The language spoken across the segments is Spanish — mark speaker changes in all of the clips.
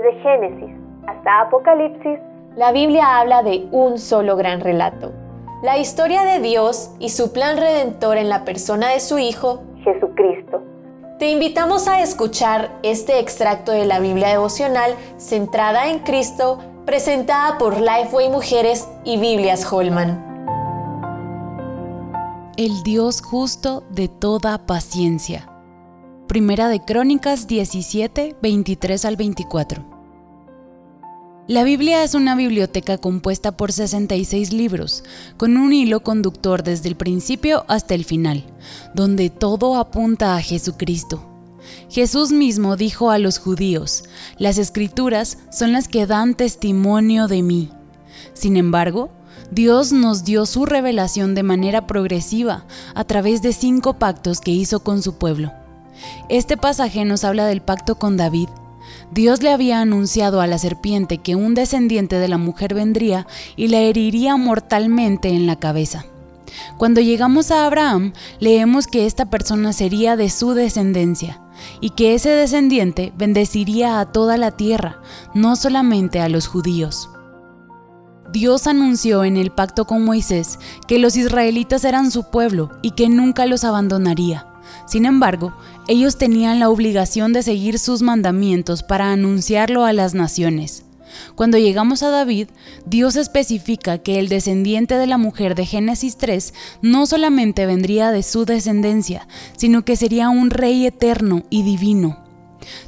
Speaker 1: Desde Génesis hasta Apocalipsis,
Speaker 2: la Biblia habla de un solo gran relato. La historia de Dios y su plan redentor en la persona de su Hijo,
Speaker 1: Jesucristo.
Speaker 2: Te invitamos a escuchar este extracto de la Biblia devocional centrada en Cristo, presentada por Lifeway Mujeres y Biblias Holman.
Speaker 3: El Dios justo de toda paciencia. Primera de Crónicas 17, 23 al 24. La Biblia es una biblioteca compuesta por 66 libros, con un hilo conductor desde el principio hasta el final, donde todo apunta a Jesucristo. Jesús mismo dijo a los judíos, las escrituras son las que dan testimonio de mí. Sin embargo, Dios nos dio su revelación de manera progresiva a través de cinco pactos que hizo con su pueblo. Este pasaje nos habla del pacto con David. Dios le había anunciado a la serpiente que un descendiente de la mujer vendría y la heriría mortalmente en la cabeza. Cuando llegamos a Abraham, leemos que esta persona sería de su descendencia y que ese descendiente bendeciría a toda la tierra, no solamente a los judíos. Dios anunció en el pacto con Moisés que los israelitas eran su pueblo y que nunca los abandonaría. Sin embargo, ellos tenían la obligación de seguir sus mandamientos para anunciarlo a las naciones. Cuando llegamos a David, Dios especifica que el descendiente de la mujer de Génesis 3 no solamente vendría de su descendencia, sino que sería un rey eterno y divino.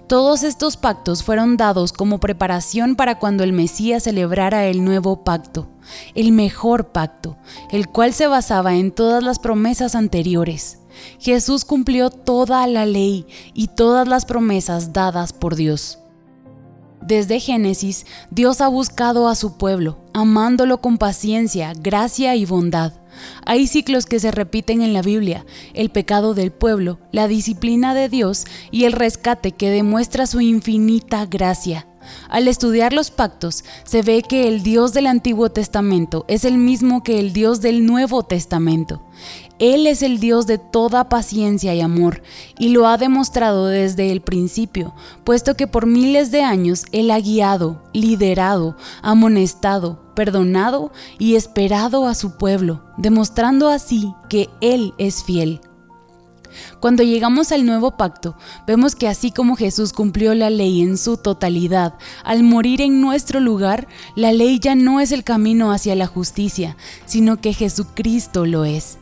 Speaker 3: Todos estos pactos fueron dados como preparación para cuando el Mesías celebrara el nuevo pacto, el mejor pacto, el cual se basaba en todas las promesas anteriores. Jesús cumplió toda la ley y todas las promesas dadas por Dios. Desde Génesis, Dios ha buscado a su pueblo, amándolo con paciencia, gracia y bondad. Hay ciclos que se repiten en la Biblia, el pecado del pueblo, la disciplina de Dios y el rescate que demuestra su infinita gracia. Al estudiar los pactos, se ve que el Dios del Antiguo Testamento es el mismo que el Dios del Nuevo Testamento. Él es el Dios de toda paciencia y amor, y lo ha demostrado desde el principio, puesto que por miles de años Él ha guiado, liderado, amonestado, perdonado y esperado a su pueblo, demostrando así que Él es fiel. Cuando llegamos al nuevo pacto, vemos que así como Jesús cumplió la ley en su totalidad, al morir en nuestro lugar, la ley ya no es el camino hacia la justicia, sino que Jesucristo lo es.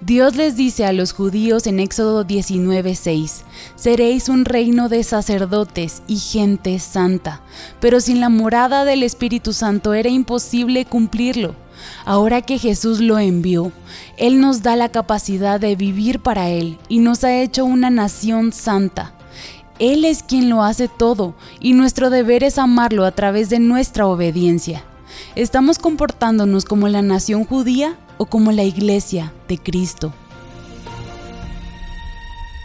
Speaker 3: Dios les dice a los judíos en Éxodo 19:6, seréis un reino de sacerdotes y gente santa, pero sin la morada del Espíritu Santo era imposible cumplirlo. Ahora que Jesús lo envió, Él nos da la capacidad de vivir para Él y nos ha hecho una nación santa. Él es quien lo hace todo y nuestro deber es amarlo a través de nuestra obediencia. ¿Estamos comportándonos como la nación judía o como la iglesia de Cristo?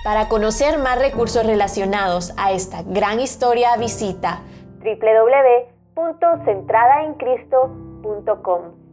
Speaker 2: Para conocer más recursos relacionados a esta gran historia, visita
Speaker 1: www.centradaencristo.com.